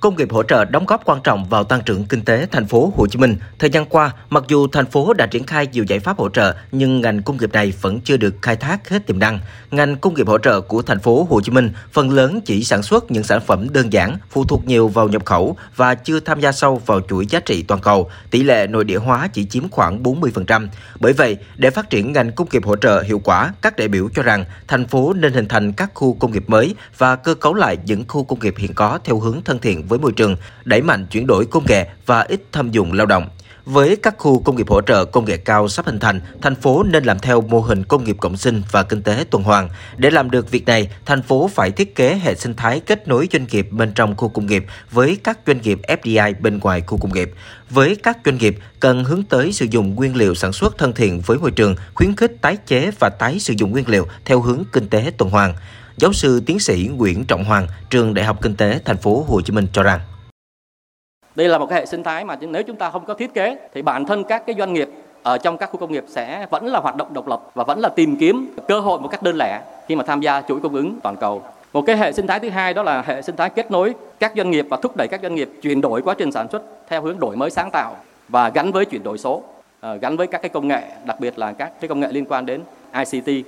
Công nghiệp hỗ trợ đóng góp quan trọng vào tăng trưởng kinh tế thành phố Hồ Chí Minh. Thời gian qua, mặc dù thành phố đã triển khai nhiều giải pháp hỗ trợ, nhưng ngành công nghiệp này vẫn chưa được khai thác hết tiềm năng. Ngành công nghiệp hỗ trợ của thành phố Hồ Chí Minh phần lớn chỉ sản xuất những sản phẩm đơn giản, phụ thuộc nhiều vào nhập khẩu và chưa tham gia sâu vào chuỗi giá trị toàn cầu. Tỷ lệ nội địa hóa chỉ chiếm khoảng 40%. Bởi vậy, để phát triển ngành công nghiệp hỗ trợ hiệu quả, các đại biểu cho rằng thành phố nên hình thành các khu công nghiệp mới và cơ cấu lại những khu công nghiệp hiện có theo hướng thân thiện với môi trường, đẩy mạnh chuyển đổi công nghệ và ít thâm dụng lao động. Với các khu công nghiệp hỗ trợ công nghệ cao sắp hình thành, thành phố nên làm theo mô hình công nghiệp cộng sinh và kinh tế tuần hoàn. Để làm được việc này, thành phố phải thiết kế hệ sinh thái kết nối doanh nghiệp bên trong khu công nghiệp với các doanh nghiệp FDI bên ngoài khu công nghiệp. Với các doanh nghiệp cần hướng tới sử dụng nguyên liệu sản xuất thân thiện với môi trường, khuyến khích tái chế và tái sử dụng nguyên liệu theo hướng kinh tế tuần hoàn. Giáo sư tiến sĩ Nguyễn Trọng Hoàng, trường Đại học Kinh tế Thành phố Hồ Chí Minh cho rằng đây là một cái hệ sinh thái mà nếu chúng ta không có thiết kế thì bản thân các cái doanh nghiệp ở trong các khu công nghiệp sẽ vẫn là hoạt động độc lập và vẫn là tìm kiếm cơ hội một cách đơn lẻ khi mà tham gia chuỗi cung ứng toàn cầu. Một cái hệ sinh thái thứ hai đó là hệ sinh thái kết nối các doanh nghiệp và thúc đẩy các doanh nghiệp chuyển đổi quá trình sản xuất theo hướng đổi mới sáng tạo và gắn với chuyển đổi số, ờ, gắn với các cái công nghệ, đặc biệt là các cái công nghệ liên quan đến ICT